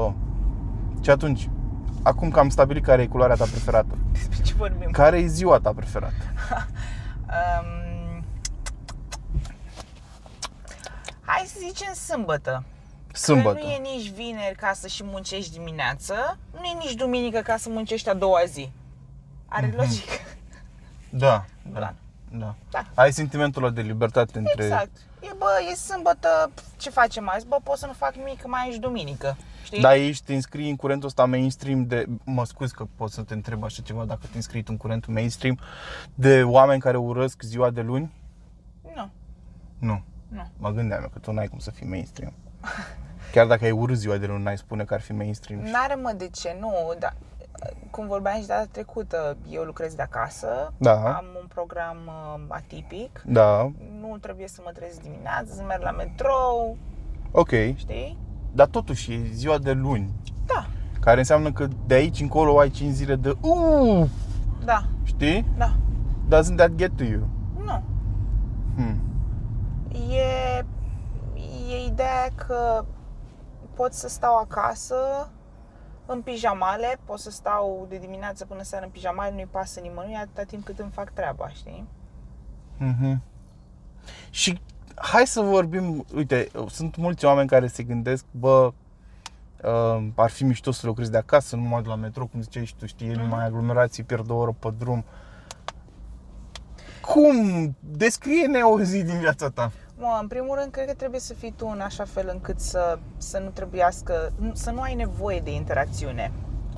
Bă. Și atunci, acum că am stabilit care e culoarea ta preferată, Despre ce vorbim? care e ziua ta preferată? Um, hai să zicem sâmbătă. Sâmbătă. Că nu e nici vineri ca să și muncești dimineață, nu e nici duminică ca să muncești a doua zi. Are Mhm. logică. Da, da, Da. da. Da. Ai sentimentul ăla de libertate între... Exact. E, bă, e sâmbătă, pf, ce facem azi? Bă, pot să nu fac nimic, că mai e și duminică. Știi? Dar ești, te înscrii în curentul ăsta mainstream de... Mă scuz că pot să te întreb așa ceva dacă te înscrii tu în curentul mainstream de oameni care urăsc ziua de luni? Nu, Nu. nu. Mă gândeam eu că tu n-ai cum să fii mainstream. Chiar dacă ai urât ziua de luni, n-ai spune că ar fi mainstream. N-are mă de ce, nu, dar cum vorbeam și data trecută, eu lucrez de acasă, Da. am un program uh, atipic, Da, nu trebuie să mă trezesc dimineața, să merg la metrou, ok. știi? Dar totuși e ziua de luni, Da, care înseamnă că de aici încolo ai 5 zile de uh, da, știi? da, Doesn't that get to you? nu. Hmm. E, e ideea că pot să stau acasă în pijamale, pot să stau de dimineață până seara în pijamale, nu-i pasă nimănui atâta timp cât îmi fac treaba, știi? Mhm. Și hai să vorbim, uite, sunt mulți oameni care se gândesc, bă, uh, ar fi mișto să lucrezi de acasă, numai de la metro, cum ziceai și tu, știi, e numai aglomerații, pierd o oră pe drum. Cum? Descrie-ne o zi din viața ta. Mă, în primul rând, cred că trebuie să fii tu în așa fel încât să, să nu trebuiască, nu- să nu ai nevoie de interacțiune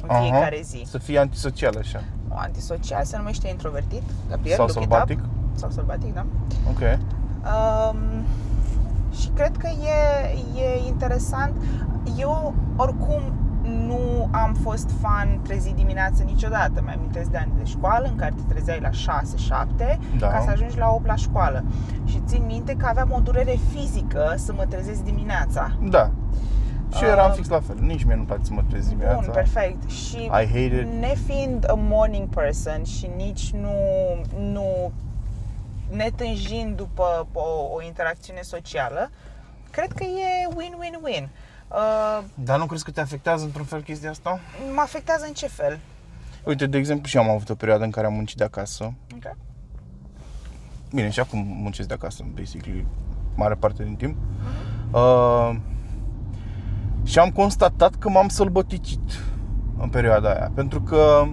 în Aha. fiecare zi. Să fii antisocial așa. Nu, antisocial se numește introvertit, Gabriel, Sau look it sălbatic. up. Sau sălbatic, da. Ok. Um, și cred că e, e interesant. Eu, oricum, nu am fost fan trezit dimineață niciodată. Mi amintesc de ani de școală în care te trezeai la 6-7 Da. ca să ajungi la 8 la școală. Și țin minte că aveam o durere fizică să mă trezesc dimineața. Da. Și eu eram Uh, fix la fel. Nici mie nu-mi place să mă trezesc dimineața. Bun, perfect. Și I hate it. nefiind a morning person și nici nu, nu netânjind după o, o interacțiune socială, cred că e win-win-win. Uh, Dar nu crezi că te afectează într-un fel chestia asta? mă afectează în ce fel? Uite, de exemplu, și eu am avut o perioadă în care am muncit de acasă. Okay. Bine, și acum muncesc de acasă, basically, mare parte din timp. Uh, și am constatat că m-am sălbăticit în perioada aia, pentru că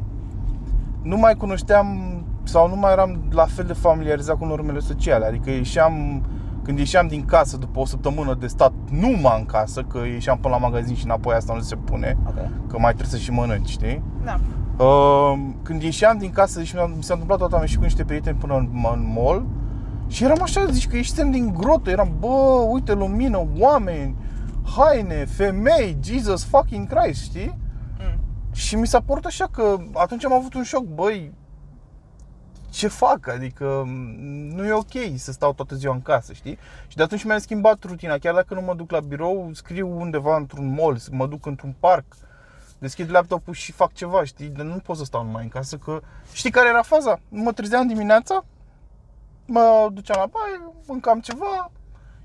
nu mai cunoșteam sau nu mai eram la fel de familiarizat cu normele sociale. Adică ieșeam, când ieșeam din casă după o săptămână de stat numai în casă, că ieșeam până la magazin și înapoi asta nu se pune, Ok. că mai trebuie să și mănânci, știi? Da. Uh, când ieșeam din casă și mi-a- mi s-a întâmplat toată am ieșit cu niște prieteni până în, în mall și eram așa, zici că ieșitem din grotă, eram, bă, uite lumină, oameni, haine, femei, Jesus fucking Christ, știi? Mm. Și mi s-a părut așa că atunci am avut un șoc, băi, ce fac? Adică nu e ok să stau toată ziua în casă, știi? Și de atunci mi-am schimbat rutina, chiar dacă nu mă duc la birou, scriu undeva într-un mall, mă duc într-un parc, deschid laptopul și fac ceva, știi? Dar nu pot să stau numai în casă, că știi care era faza? Mă trezeam dimineața, mă duceam la baie, mâncam ceva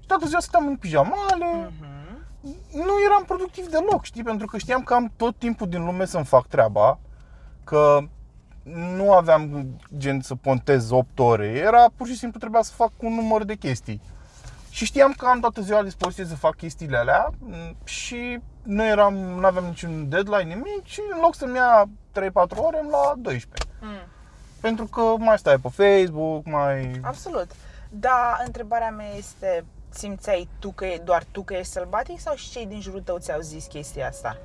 și toată ziua stăteam în pijamale, Mhm. nu eram productiv deloc, știi? Pentru că știam că am tot timpul din lume să-mi fac treaba, că nu aveam gen să pontez 8 ore, era pur și simplu trebuia să fac un număr de chestii. Și știam că am toată ziua la dispoziție să fac chestiile alea m, și nu eram, nu aveam niciun deadline, nimic și în loc să-mi ia 3-4 ore, îmi lua 12. Mm. Pentru că mai stai pe Facebook, mai... Absolut. Da, întrebarea mea este, simțeai tu că e doar tu că ești sălbatic sau și cei din jurul tău ți-au zis chestia asta?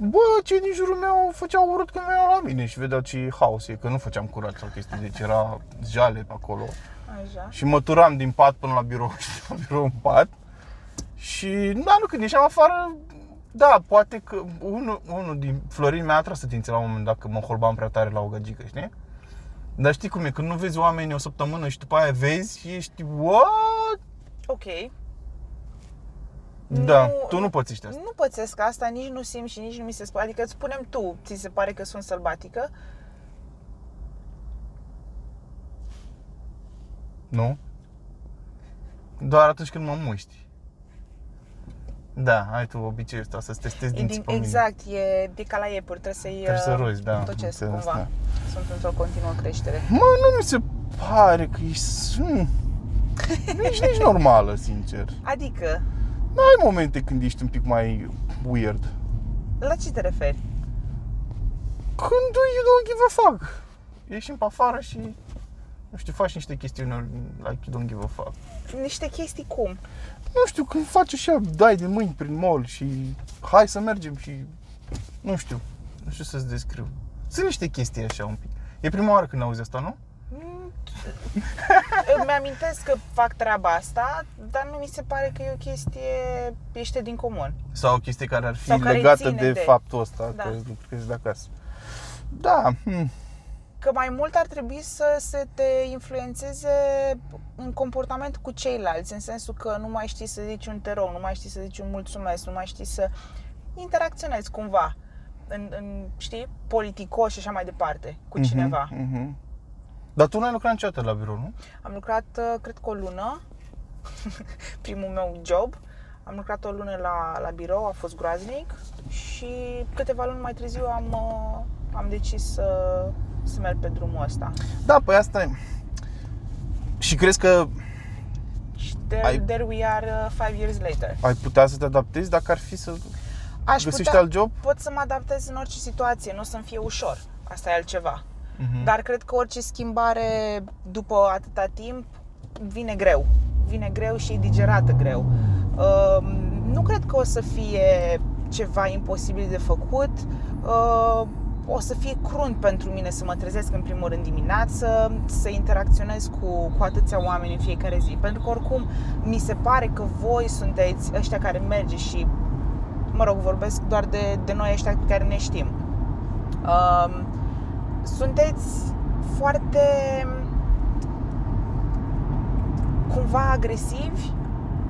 Bă, cei din jurul meu făceau urât când veneau la mine și vedeau ce haos e, că nu făceam curat sau chestii, deci era jale pe acolo. Așa. Și mă turam din pat până la birou și de la birou în pat. Și, da, nu, când ieșeam afară, da, poate că unul, unul din Florin mi-a atras atenția la un moment dat că mă holbam prea tare la o gagică, știi? Dar știi cum e, când nu vezi oameni o săptămână și după aia vezi și ești, what? Ok. Da, Nu- tu nu pățești asta. Nu pățesc asta, nici nu simt și nici nu mi se spune. Adică îți spunem tu, ți se pare că sunt sălbatică? Nu? Doar atunci când mă muști. Da, ai tu obiceiul ăsta să-ți testezi E dinții din, pe mine. exact, e de ca la iepuri, trebuie să-i Trebuie să uh, rozi, da, întocesc înțeles, cumva. da. Sunt într-o continuă creștere. Mă, nu mi se pare că ești... Hmm. Nici, nici normală, sincer. Adică, Ai momente când ești un pic mai weird. la ce te referi? Când you don't give a fuck. Ieși pe afară și, nu știu, faci niște chestiuni like you don't give a fuck. Niște chestii cum? Nu știu, când faci așa, dai de mâini prin mall și hai să mergem și, nu știu, nu știu să-ți descriu. Sunt niște chestii așa un pic. E prima oară când auzi asta, nu? Mm, Îmi amintesc că fac treaba asta, dar nu mi se pare că e o chestie ieșită din comun. Sau o chestie care ar fi Sau care legată ține de, de- faptul ăsta, Da. că lucrezi de acasă. Da, hmm. Că mai mult ar trebui să se te influențeze în comportament cu ceilalți, în sensul că nu mai știi să zici un te rog, nu mai știi să zici un mulțumesc, nu mai știi să interacționezi cumva, în, în știi, politicos și așa mai departe, cu cineva. Mhm, mhm. Dar tu n-ai lucrat niciodată la birou, nu? Am lucrat, uh, cred că o lună, primul meu job. Am lucrat o lună la, la birou, a fost groaznic și câteva luni mai târziu am, uh, am decis să, să merg pe drumul ăsta. Da, păi asta e. Și crezi că Și there, Ai- there we are uh, five years later. ai putea să te adaptezi dacă ar fi să Aș găsești putea, alt job? pot să mă adaptez în orice situație, nu o să-mi fie ușor. Asta e altceva. Mhm. Dar cred că orice schimbare după atâta timp vine greu. Vine greu și e digerată greu. Uh, nu cred că o să fie ceva imposibil de făcut. Uh, o să fie crunt pentru mine să mă trezesc în primul rând dimineață, să interacționez cu, cu atâția oameni în fiecare zi. Pentru că oricum mi se pare că voi sunteți ăștia care merge și, mă rog, vorbesc doar de, de noi ăștia pe care ne știm. Uh, sunteți foarte cumva agresivi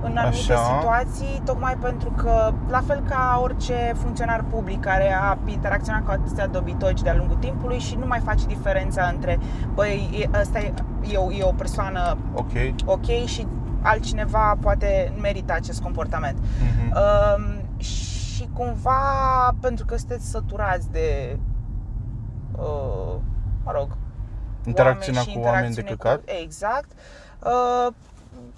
în anumite Așa. situații, tocmai pentru că, la fel ca orice funcționar public care a interacționat cu atâția dobitoci de-a lungul timpului și nu mai face diferența între, băi, e- ăsta e, e, o, e o persoană Ok. ok și altcineva poate merită acest comportament. Mhm. Um, și cumva, pentru că sunteți săturați de, uh, mă rog, Interacțiunea și cu oameni de interacțiune căcat. Cu, exact. Uh,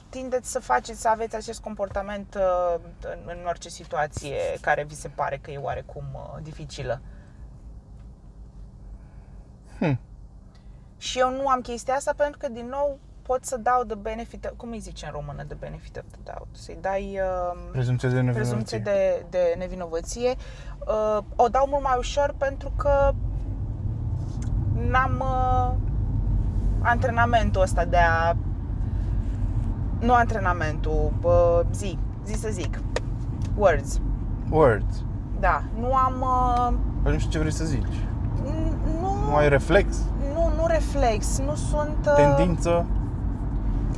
tindeți să faceți, să aveți acest comportament uh, în, în orice situație care vi se pare că e oarecum uh, dificilă. Hm. Și eu nu am chestia asta pentru că, din nou, pot să dau the benefit, cum îi zice în română, the benefit of the doubt, să-i dai uh, Prezumție de nevinovăție. prezumție de, de nevinovăție. Uh, o dau mult mai ușor pentru că n-am uh, antrenamentul ăsta de a... Nu antrenamentul, uh, zi, zi să zic, words. Words. Da, nu am... Uh, Păi nu știu ce vrei să zici. n- nu, Nu ai reflex, nu, nu reflex, nu sunt... Uh, tendință.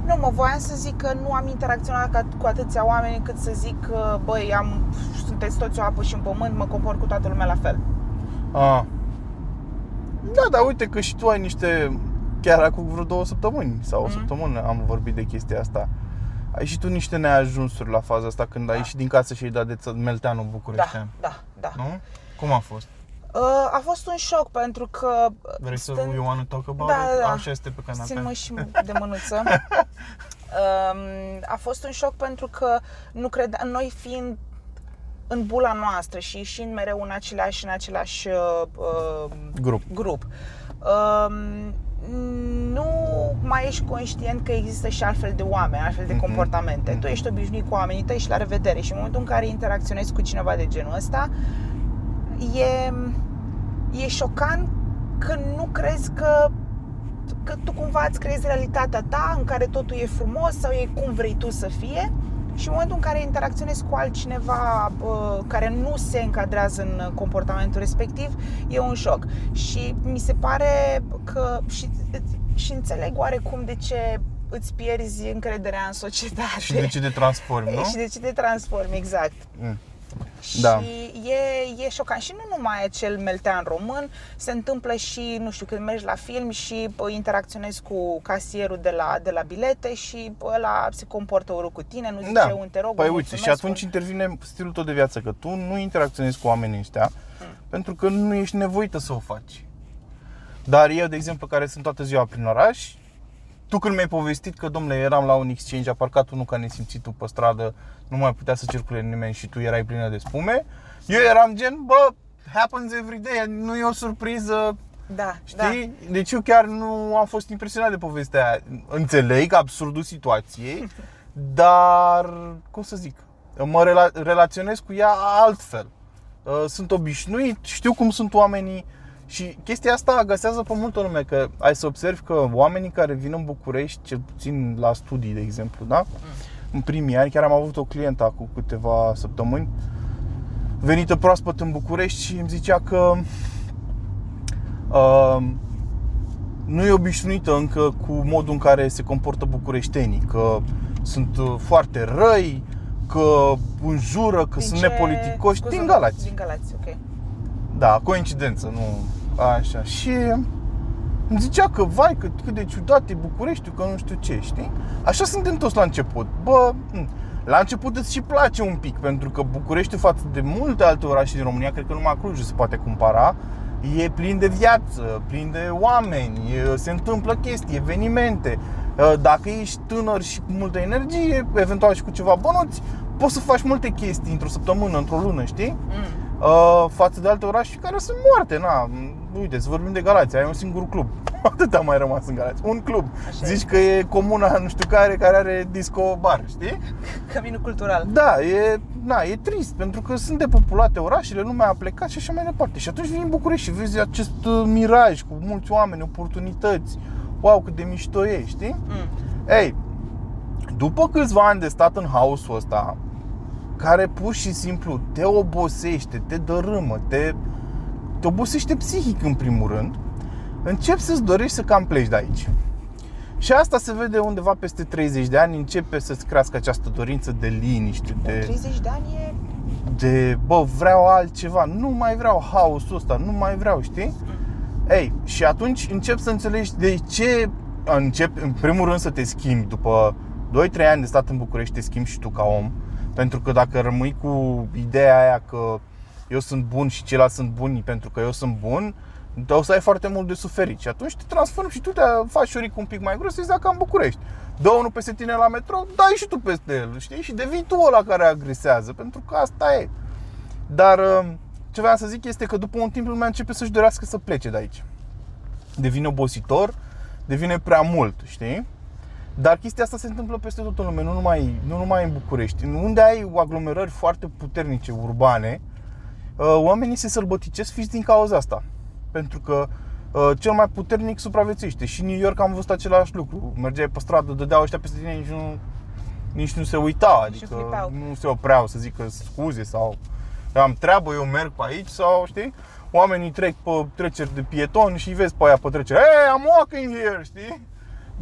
Nu, mă voiam să zic că nu am interacționat ca- cu atâția oameni cât să zic că, băi, am, sunteți toți o apă și un pământ, mă compor cu toată lumea la fel. A. Da, dar uite că și tu ai niște chiar acum vreo două săptămâni sau o Mhm. săptămână am vorbit de chestia asta. Ai și tu niște neajunsuri la faza asta când ai Da. ieșit din casă și ai dat de ță- melteanul Da, bucureștean. da, da. Nu? Cum a fost? Uh, a fost un șoc pentru că Vrei să stând- you wanna talk about Da, it? da, da. Așa este pe canapea. Țin-mă și de mânuță. Um, a fost un șoc pentru că nu cred, noi fiind în bula noastră și ieșind mereu în același, în același uh, uh, Grup. grup, um, nu mai ești conștient că există și altfel de oameni, altfel de Mhm. comportamente. Tu Mhm. ești obișnuit cu oamenii tăi și la revedere și în momentul în care interacționezi cu cineva de genul ăsta, e, e șocant că nu crezi că că tu cumva îți creezi realitatea ta în care totul e frumos sau e cum vrei tu să fie și în momentul în care interacționezi cu altcineva bă, care nu se încadrează în comportamentul respectiv, e un șoc. Și mi se pare că și, și înțeleg oarecum de ce îți pierzi încrederea în societate. Și de ce te transformi, nu? Și de ce te transformi, exact. Mm. Da. Și e, e șocant. Și nu numai acel meltean român, se întâmplă și, nu știu, când mergi la film și pă, interacționezi cu casierul de la, de la bilete și pă, ăla se comportă urât cu tine, nu zice Da. un te rog, Păi un uite, și mulțumesc, atunci un- intervine stilul tău de viață, că tu nu interacționezi cu oamenii ăștia pentru că nu ești nevoită să o faci. Dar eu, de exemplu, care sunt toată ziua prin oraș, tu când mi-ai povestit că, domnule, eram la un exchange, a parcat unul ca nesimțitul pe stradă, nu mai putea să circule nimeni și tu erai plină de spume, eu eram gen, bă, happens every day, nu e o surpriză, Da, Știi? Deci eu chiar nu am fost impresionat de povestea aia. Înțeleg absurdul situației, dar, cum să zic, mă rela- relaționez cu ea altfel. Uh, Sunt obișnuit, știu cum sunt oamenii și chestia asta agasează pe multă lume, că ai să observi că oamenii care vin în București, cel puțin la studii, de exemplu, da? În primii ani, chiar am avut o clientă acum câteva săptămâni, venită proaspăt în București și îmi zicea că uh, nu e obișnuită încă cu modul în care se comportă bucureștenii, că sunt uh, foarte răi, că înjură, că Din sunt ce- nepoliticoși scuză-mă, din Galați. Din Galați, ok. Da, coincidență, nu așa. Și îmi zicea că, vai, că, cât de ciudat e Bucureștiul, că nu știu ce, știi? Așa suntem toți la început. Bă, m, la început îți și place un pic, pentru că Bucureștiul față de multe alte orașe din România, cred că numai Clujul se poate compara, e plin de viață, plin de oameni, e- se întâmplă chestii, evenimente. Uh, Dacă ești tânăr și cu multă energie, eventual și cu ceva bănuți, poți să faci multe chestii într-o săptămână, într-o lună, știi? Mm. uh, față de alte orașe care sunt moarte. Na, uite, să vorbim de Galați, ai un singur club. Atât a mai rămas în Galați. Un club. Așa Zici este. că e comuna nu știu care care are disco bar, știi? Căminul cultural. Da, e, na, e trist pentru că sunt depopulate orașele, lumea a plecat și așa mai departe. Și atunci vii în București și vezi acest uh, miraj cu mulți oameni, oportunități. Wow, cât de mișto e, știi? Mm. Ei, după câțiva ani de stat în haosul ăsta, care pur și simplu te obosește, te dărâmă, te, te obosește psihic în primul rând, începi să-ți dorești să cam pleci de aici. Și asta se vede undeva peste 30 de ani, începe să-ți crească această dorință de liniște, de, 30 de ani e... de bă, vreau altceva, nu mai vreau haosul ăsta, nu mai vreau, știi? Ei, și atunci încep să înțelegi de ce încep, în primul rând, să te schimbi după 2-3 ani de stat în București, te schimbi și tu ca om. Pentru că dacă rămâi cu ideea aia că eu sunt bun și ceilalți sunt buni pentru că eu sunt bun, o să ai foarte mult de suferit. Și atunci te transformi și tu te faci șoric un pic mai gros, să ca în București. Dă unul peste tine la metro, dai și tu peste el, știi? Și devii tu ăla care agresează, pentru că asta e. Dar uh, ce vreau să zic este că după un timp lumea începe să-și dorească să plece de aici. Devine obositor, devine prea mult, știi? Dar chestia asta se întâmplă peste tot în lume, nu numai, nu numai în București. Unde ai aglomerări foarte puternice, urbane, uh, oamenii se sălbăticesc fix din cauza asta. Pentru că uh, cel mai puternic supraviețuiește. Și în New York am văzut același lucru. Mergeai pe stradă, dădeau ăștia peste tine, nici nu, nici nu se uitau, Nici nu adică flipau. nu se opreau să zică scuze sau am treabă, eu merg pe aici sau știi? Oamenii trec pe treceri de pietoni și îi vezi pe aia pe trecere. Hey, I'm walking here, știi?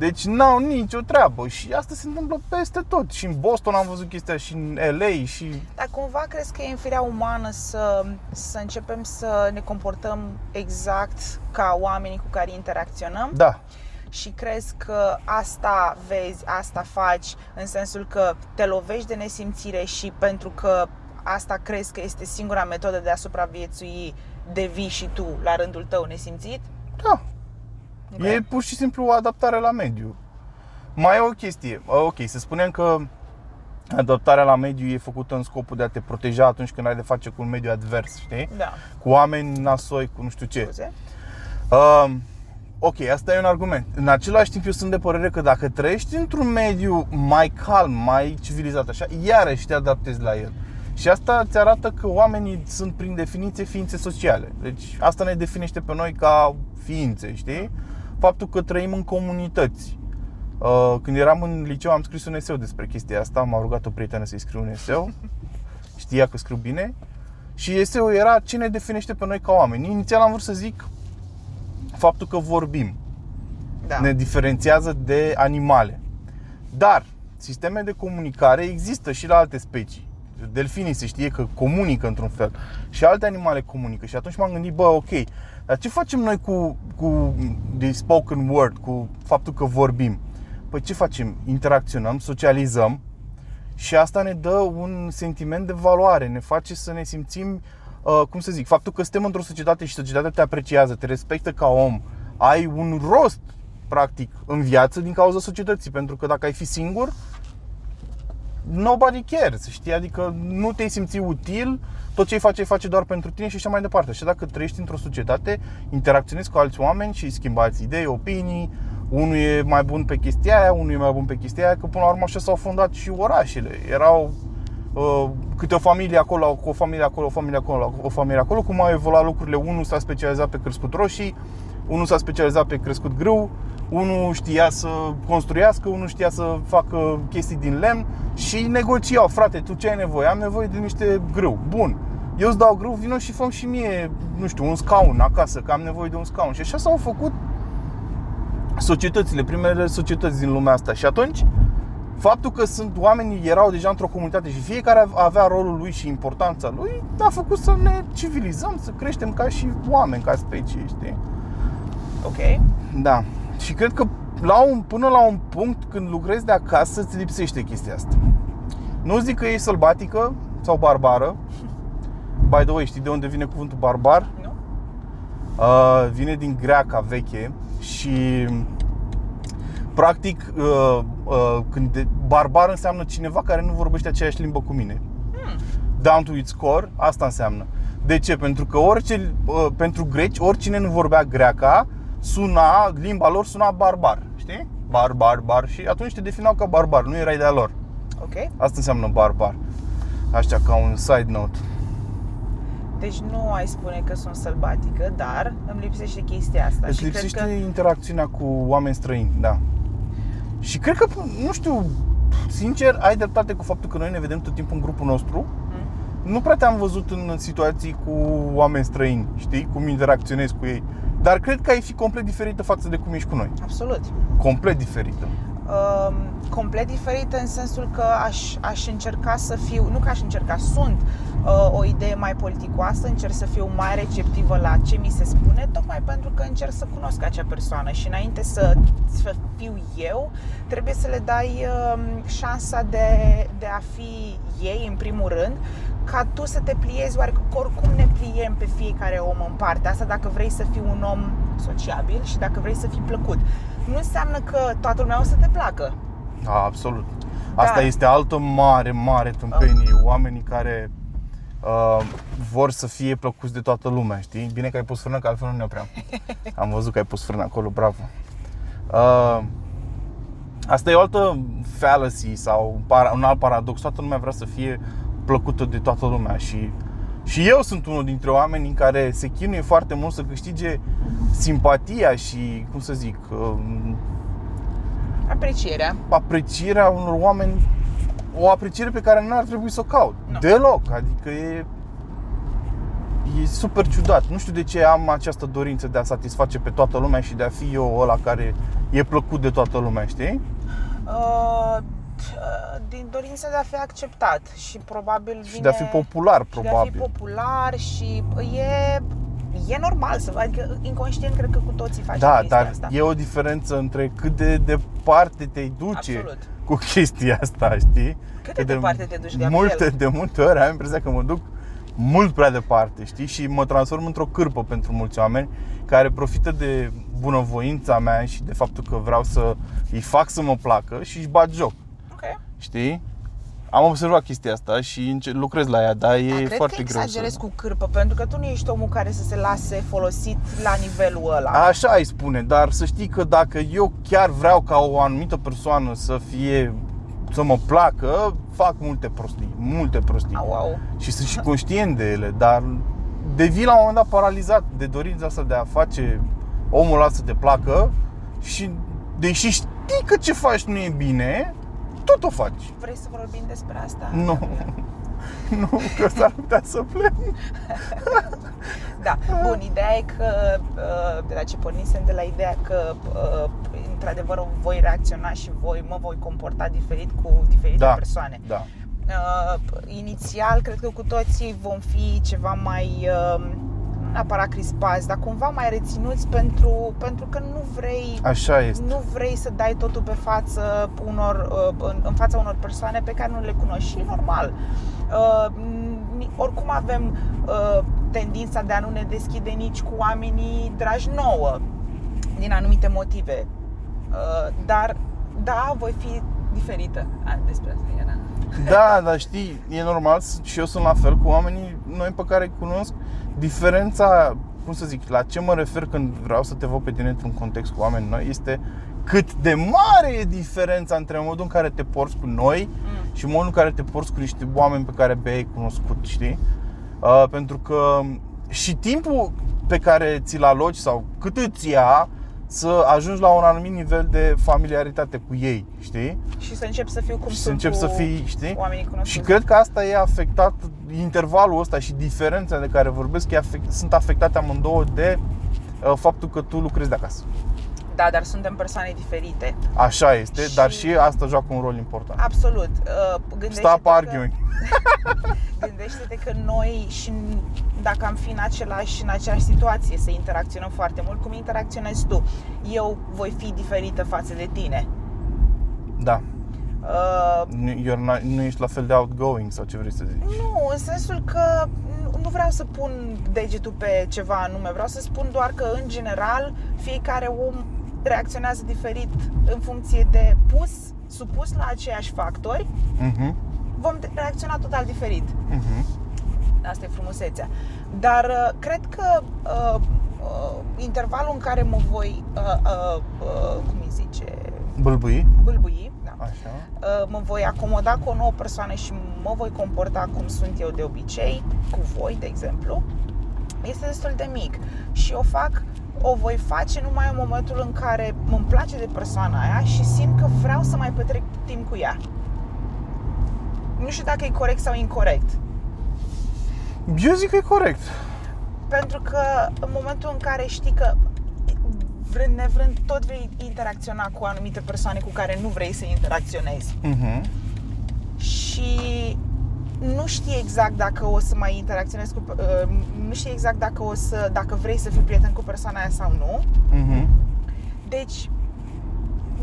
Deci n-au nicio treabă și asta se întâmplă peste tot. Și în Boston am văzut chestia și în LA și Dar cumva crezi că e în firea umană să, să începem să ne comportăm exact ca oamenii cu care interacționăm? da, Și crezi că asta vezi, asta faci, în sensul că te lovești de nesimțire și pentru că asta crezi că este singura metodă de a supraviețui, devii și tu la rândul tău nesimțit? da. Ok. E pur și simplu o adaptare la mediu. Mai e o chestie. Ok, să spunem că adaptarea la mediu e făcută în scopul de a te proteja atunci când ai de face cu un mediu advers, știi? Da, Cu oameni nasoi, cu nu știu ce. scuze. Um, ok, asta e un argument. În același timp eu sunt de părere că dacă trăiești într-un mediu mai calm, mai civilizat așa, iarăși te adaptezi la el. Și asta îți arată că oamenii sunt prin definiție ființe sociale. Deci asta ne definește pe noi ca ființe, știi? Faptul că trăim în comunități. Uh, Când eram în liceu am scris un eseu despre chestia asta, m-a rugat o prietenă să-i scriu un eseu. Știa că scriu bine. Și eseul era ce ne definește pe noi ca oameni. Inițial am vrut să zic faptul că vorbim Da. ne diferențiază de animale. Dar sisteme de comunicare există și la alte specii. delfinii se știe că comunică într-un fel și alte animale comunică și atunci m-am gândit, bă, ok, dar ce facem noi cu, cu the spoken word, cu faptul că vorbim? Păi ce facem? Interacționăm, socializăm și asta ne dă un sentiment de valoare, ne face să ne simțim, uh, cum să zic, faptul că suntem într-o societate și societatea te apreciază, te respectă ca om, ai un rost practic în viață din cauza societății, pentru că dacă ai fi singur, nobody cares, știi? Adică nu te-ai simți util, tot ce ai face, face doar pentru tine și așa mai departe. Și dacă trăiești într-o societate, interacționezi cu alți oameni și schimbați idei, opinii, unul e mai bun pe chestia aia, unul e mai bun pe chestia aia, că până la urmă așa s-au fondat și orașele. Erau uh, câte o familie acolo, o familie acolo, o familie acolo, o familie acolo, cum au evoluat lucrurile. Unul s-a specializat pe crescut roșii, unul s-a specializat pe crescut grâu, unul știa să construiască, unul știa să facă chestii din lemn și negociau, frate, tu ce ai nevoie? Am nevoie de niște grâu. Bun. Eu îți dau grâu, vino și fă și mie, nu știu, un scaun acasă, că am nevoie de un scaun. Și așa s-au făcut societățile, primele societăți din lumea asta. Și atunci, faptul că sunt oameni erau deja într-o comunitate și fiecare avea rolul lui și importanța lui, a făcut să ne civilizăm, să creștem ca și oameni, ca specie, știi? Ok. Da. Și cred că la un, până la un punct când lucrezi de acasă îți lipsește chestia asta. Nu zic că e sălbatică sau barbară. By the way, știi de unde vine cuvântul barbar? Nu? Uh, vine din greaca veche și practic uh, uh, când de, barbar înseamnă cineva care nu vorbește aceeași limbă cu mine. Hmm. Down to its core, asta înseamnă. De ce? Pentru că orice, uh, pentru greci, oricine nu vorbea greaca, suna, limba lor suna barbar, știi? Barbar, bar și atunci te defineau ca barbar, nu erai de-a lor. Ok. Asta înseamnă barbar. Așa ca un side note. Deci nu ai spune că sunt sălbatică, dar îmi lipsește chestia asta. Îți și lipsește cred că interacțiunea cu oameni străini, da. Și cred că, nu știu, sincer, ai dreptate cu faptul că noi ne vedem tot timpul în grupul nostru. Mm. Nu prea te-am văzut în situații cu oameni străini, știi? Cum interacționezi cu ei. Dar cred că ai fi complet diferită față de cum ești cu noi. Absolut. Complet diferită. Um, complet diferită în sensul că aș, aș încerca să fiu, nu că aș încerca, sunt uh, o idee mai politicoasă, încerc să fiu mai receptivă la ce mi se spune, tocmai pentru că încerc să cunosc acea persoană și înainte să, să fiu eu, trebuie să le dai uh, șansa de, de a fi ei în primul rând, ca tu să te pliezi, oarecum oricum ne pliem pe fiecare om în parte. Asta dacă vrei să fii un om sociabil și dacă vrei să fii plăcut. Nu înseamnă că toată lumea o să te placă. Da, absolut. Asta Da. este altă mare, mare tâmpenie. Oamenii care uh, vor să fie plăcuți de toată lumea, știi? Bine că ai pus frână, că altfel nu ne opream. Am văzut că ai pus frână acolo, bravo. Uh, asta e o altă fallacy sau un para- un alt paradox. Toată lumea vrea să fie plăcută de toată lumea și și eu sunt unul dintre oamenii în care se chinuie foarte mult să câștige simpatia și, cum să zic, uh, Aprecierea. aprecierea unor oameni o apreciere pe care nu ar trebui să o caut Nu. deloc, adică e e super ciudat. Nu știu de ce am această dorință de a satisface pe toată lumea și de a fi eu ăla care e plăcut de toată lumea, știi? Uh, din dorința de a fi acceptat și probabil vine... Și de a fi popular, și de a fi probabil. popular și e, e normal să adică inconștient cred că cu toții facem Da, chestia dar asta. e o diferență între cât de departe te duce Absolut. cu chestia asta, știi? Cât Că de departe te duci de multe, el? de multe ori am impresia că mă duc mult prea departe, știi? Și mă transform într-o cârpă pentru mulți oameni care profită de bunăvoința mea și de faptul că vreau să îi fac să mă placă și își bat joc, Ok. Știi? Am observat chestia asta și înce- lucrez la ea, dar e Dar cred foarte că greu exagerezi să... cu cârpă, pentru că tu nu ești omul care să se lase folosit la nivelul ăla. Așa ai spune, dar să știi că dacă eu chiar vreau ca o anumită persoană să fie să mă placă, fac multe prostii, multe prostii. Au, au. și sunt și conștient de ele, dar devii la un moment dat paralizat de dorința asta de a face omul ăla să te placă și deși știi că ce faci nu e bine, tot o faci. Vrei să vorbim despre asta? Nu. Nu, că s-ar putea să plec. Da, bun, ideea e că uh, de la ce pornisem de la ideea că uh, într-adevăr voi reacționa și voi mă voi comporta diferit cu diferite Da. persoane. Da. Uh, inițial, cred că cu toții vom fi ceva mai, uh, nu neapărat crispați, dar cumva mai reținuți pentru, pentru că nu vrei Așa este. nu vrei să dai totul pe față unor, uh, în, în fața unor persoane pe care nu le cunoști și e normal. Uh, ni- Oricum avem uh, tendința de a nu ne deschide nici cu oamenii dragi nouă din anumite motive. Uh, Dar da, voi fi diferită. A, despre asta era. Da, dar știi, e normal și eu sunt la fel cu oamenii noi pe care îi cunosc. Diferența, cum să zic, la ce mă refer când vreau să te văd pe tine într-un context cu oameni noi este cât de mare e diferența între modul în care te porți cu noi Mm. și modul în care te porți cu niște oameni pe care abia ai cunoscut, știi? Uh, pentru că și timpul pe care ți-l aloci sau cât îți ia să ajungi la un anumit nivel de familiaritate cu ei, știi? Și să încep să fiu cum și să sunt începi cu să fii, știi? oamenii cunoscuți. Și cred că asta e afectat, intervalul ăsta și diferența de care vorbesc, e afect, sunt afectate amândouă de uh, faptul că tu lucrezi de acasă. Da, dar suntem persoane diferite. Așa este, Și- dar și asta joacă un rol important. Absolut. Uh, gândește-te Stop că- arguing. Gândește-te că noi și dacă am fi în același, în aceeași situație să interacționăm foarte mult, cum interacționezi tu, eu voi fi diferită față de tine. Da. Uh, Nu, you're not, nu ești la fel de outgoing sau ce vrei să zici. nu, în sensul că nu- nu vreau să pun degetul pe ceva anume, vreau să spun doar că, în general, fiecare om reacționează diferit în funcție de pus, supus la aceiași factori, Mhm. vom reacționa total diferit. Mhm. Asta e frumusețea. Dar uh, cred că uh, uh, intervalul în care mă voi, uh, uh, uh, cum îi zice, Bâlbâi. bâlbâi, da, Așa. uh, mă voi acomoda cu o nouă persoană și mă voi comporta cum sunt eu de obicei, cu voi, de exemplu, este destul de mic. Și o fac, o voi face numai în momentul în care îmi place de persoana aia și simt că vreau să mai petrec timp cu ea. Nu știu dacă e corect sau incorrect. Eu zic că e corect. Pentru că în momentul în care știi că vrând nevrând tot vei interacționa cu anumite persoane cu care nu vrei să interacționezi Mhm. și nu știi exact dacă o să mai interacționezi cu uh, nu știi exact dacă o să dacă vrei să fii prieten cu persoana aia sau nu. Mhm. Deci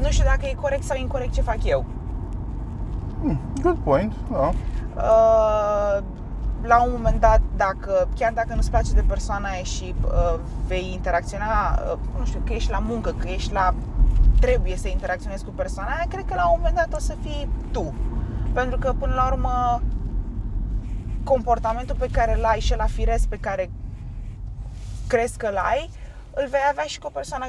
nu știu dacă e corect sau incorect ce fac eu. Hmm, Good point, da. Uh, la un moment dat, dacă, chiar dacă nu-ți place de persoana aia și uh, vei interacționa, uh, nu știu, că ești la muncă, că ești la... trebuie să interacționezi cu persoana aia, cred că la un moment dat o să fii tu. Pentru că, până la urmă, comportamentul pe care îl ai și la firesc pe care crezi că îl ai, îl vei avea și cu o persoană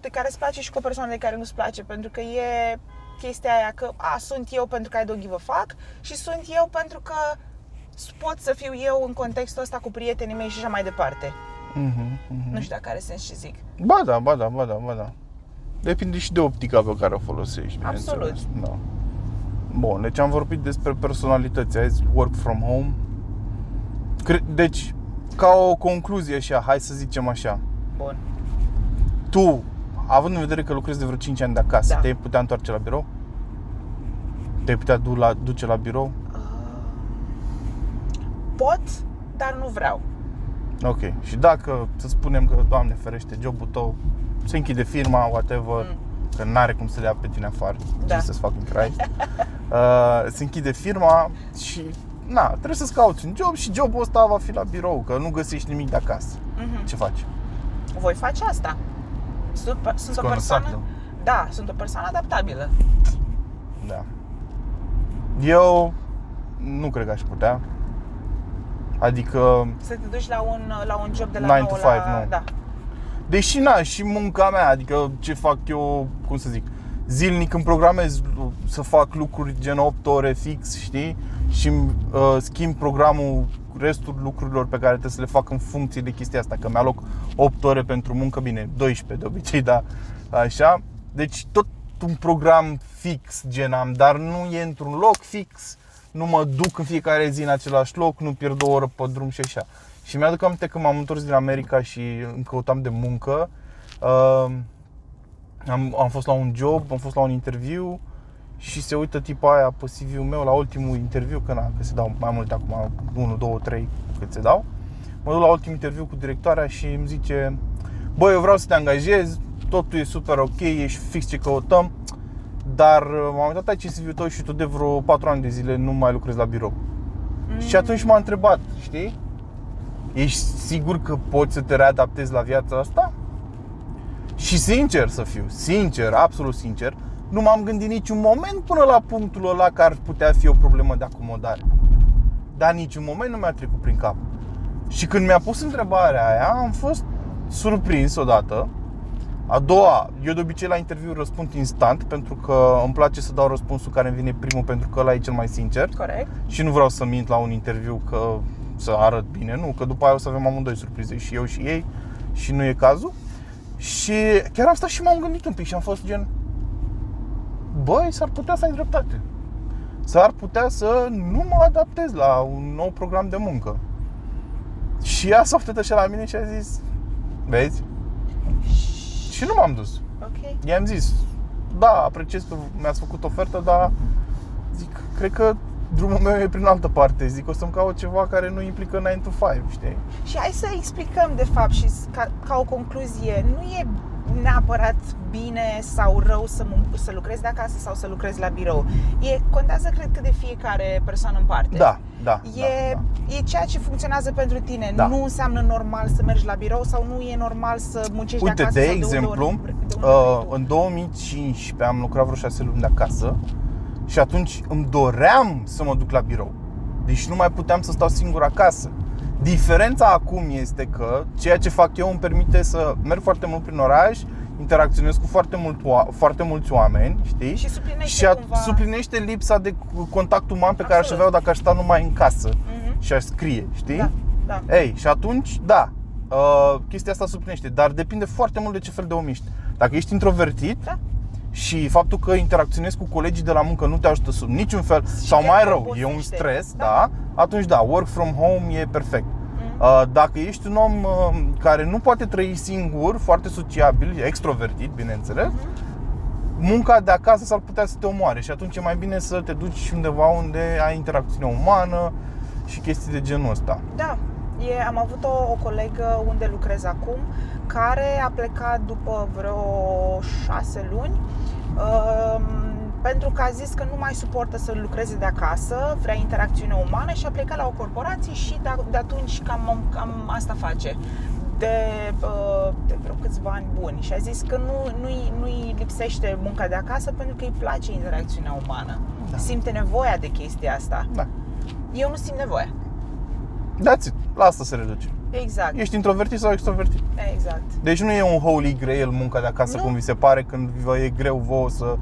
de care îți place și cu o persoană de care nu-ți place. Pentru că e chestia aia că a, sunt eu pentru că I don't give a fuck și sunt eu pentru că pot să fiu eu în contextul ăsta cu prietenii mei și așa mai departe. Mhm. Mhm. Nu știu dacă are sens ce zic. Ba da, ba da, ba da, ba da. Depinde și de optica pe care o folosești, Absolut. bineînțeles. Da. Bun, deci am vorbit despre personalități, ai zis work from home. Cre- Deci, ca o concluzie așa, hai să zicem așa. Bun. Tu, având în vedere că lucrezi de vreo 5 ani de acasă, Da. te-ai putea întoarce la birou? Te-ai putea du- la, duce la birou? Uh, pot, dar nu vreau. Ok. Și dacă, să spunem că, Doamne ferește, jobul tău se închide firma, whatever, Mm. că n-are cum să le ia pe tine afară, Da. Jesus fucking Christ, uh, se închide firma și, na, trebuie să-ți cauți un job și jobul ăsta va fi la birou, că nu găsești nimic de acasă. Mhm. Ce faci? Voi face asta. Sunt, pe- sunt o gonna persoană... suck, Da, sunt o persoană adaptabilă. Da. Eu nu cred că aș putea. Adică Să te duci la un, la un job de la Nine 9 to la... five, nu. Da. Deși na, și munca mea, adică ce fac eu, cum să zic, zilnic îmi programez să fac lucruri gen 8 ore fix, știi? Și uh, schimb programul restul lucrurilor pe care trebuie să le fac în funcție de chestia asta, că mi-aloc 8 ore pentru muncă, bine, 12 de obicei, da, așa. Deci tot un program fix gen am, dar nu e într-un loc fix, nu mă duc în fiecare zi în același loc, nu pierd o oră pe drum și așa. Și mi-aduc aminte că m-am întors din America și îmi căutam de muncă. Uh, am, am fost la un job, am fost la un interviu și se uită tipa aia pe CV-ul meu la ultimul interviu, că, na, că se dau mai multe acum, 1, 2, 3 cât se dau. Mă duc la ultimul interviu cu directoarea și îmi zice Băi, eu vreau să te angajez, totul e super ok, ești fix ce căutăm dar uh, m-am uitat aici în CV-ul tău și tu de vreo 4 ani de zile nu mai lucrezi la birou. Mm. Și atunci m-a întrebat, știi? Ești sigur că poți să te readaptezi la viața asta? Și sincer să fiu, sincer, absolut sincer, nu m-am gândit niciun moment până la punctul ăla că ar putea fi o problemă de acomodare. Dar niciun moment nu mi-a trecut prin cap. Și când mi-a pus întrebarea aia, am fost surprins odată a doua, eu de obicei la interviu răspund instant pentru că îmi place să dau răspunsul care îmi vine primul pentru că ăla e cel mai sincer. Corect. Și nu vreau să mint la un interviu că să arăt bine, nu, că după aia o să avem amândoi surprize și eu și ei și nu e cazul. Și chiar am stat și m-am gândit un pic și am fost gen Băi, s-ar putea să ai dreptate S-ar putea să nu mă adaptez la un nou program de muncă Și ea s-a uitat așa la mine și a zis Vezi? Și nu m-am dus. Ok. I-am zis, da, apreciez că mi-ați făcut ofertă, dar zic, cred că drumul meu e prin altă parte. Zic, o să-mi caut ceva care nu implică 9 to 5, știi? Și hai să explicăm de fapt și ca, ca o concluzie, nu e neapărat bine sau rău să, să lucrezi de acasă sau să lucrezi la birou. E, contează, cred că, de fiecare persoană în parte. Da, da. E, da, da. e ceea ce funcționează pentru tine. Da. Nu înseamnă normal să mergi la birou sau nu e normal să muncești Uite, de acasă. de sau exemplu, de unde ori, de unde uh, în 2015 am lucrat vreo 6 luni de acasă și atunci îmi doream să mă duc la birou. Deci nu mai puteam să stau singur acasă. Diferența acum este că ceea ce fac eu îmi permite să merg foarte mult prin oraș, interacționez cu foarte, mult, foarte mulți oameni, știi? Și suplinește, și a, cumva... suplinește lipsa de contact uman pe Absolut. care aș avea dacă aș sta numai în casă mm-hmm. și aș scrie, știi? Da, da. Ei, și atunci, da, uh, chestia asta suplinește, dar depinde foarte mult de ce fel de om ești. Dacă ești introvertit, da și faptul că interacționezi cu colegii de la muncă nu te ajută sub niciun fel și sau mai rău, e un stres, da. da, atunci da, work from home e perfect. Mm. Dacă ești un om uh, care nu poate trăi singur, foarte sociabil, extrovertit, bineînțeles, mm-hmm. munca de acasă s-ar putea să te omoare și atunci e mai bine să te duci undeva unde ai interacțiune umană și chestii de genul ăsta. Da, E, am avut o, o colegă unde lucrez acum care a plecat după vreo șase luni uh, pentru că a zis că nu mai suportă să lucreze de acasă, vrea interacțiune umană și a plecat la o corporație și de, de atunci cam, cam asta face de, uh, de vreo câțiva ani buni și a zis că nu, nu-i, nu-i lipsește munca de acasă pentru că îi place interacțiunea umană. Da. Simte nevoia de chestia asta. Da. Eu nu simt nevoia. That's it. La asta se reduce. Exact. Ești introvertit sau extrovertit. Exact. Deci nu e un holy grail munca de acasă nu. cum vi se pare când vă e greu vouă să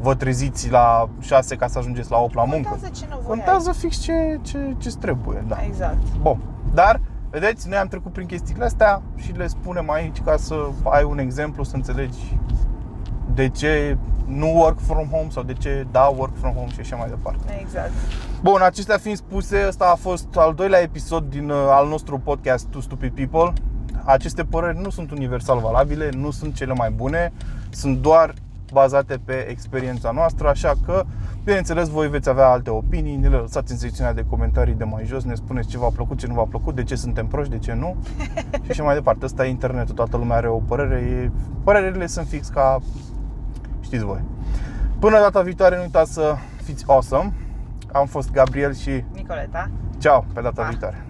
vă treziți la 6 ca să ajungeți la 8 la muncă. Contează ce Contează ai. fix ce, ce, ce trebuie, da. Exact. Bun. Dar, vedeți, noi am trecut prin chestiile astea și le spunem aici ca să ai un exemplu, să înțelegi de ce nu work from home sau de ce da work from home și așa mai departe. Exact. Bun, acestea fiind spuse, ăsta a fost al doilea episod din uh, al nostru podcast Two Stupid People. Aceste păreri nu sunt universal valabile, nu sunt cele mai bune, sunt doar bazate pe experiența noastră, așa că, bineînțeles, voi veți avea alte opinii, ne le lăsați în secțiunea de comentarii de mai jos, ne spuneți ce v-a plăcut, ce nu v-a plăcut, de ce suntem proști, de ce nu și așa mai departe. Ăsta e internetul, toată lumea are o părere, e... părerile sunt fix ca știți voi. Până data viitoare, nu uitați să fiți awesome. Am fost Gabriel și Nicoleta. Ciao, pe data pa. viitoare.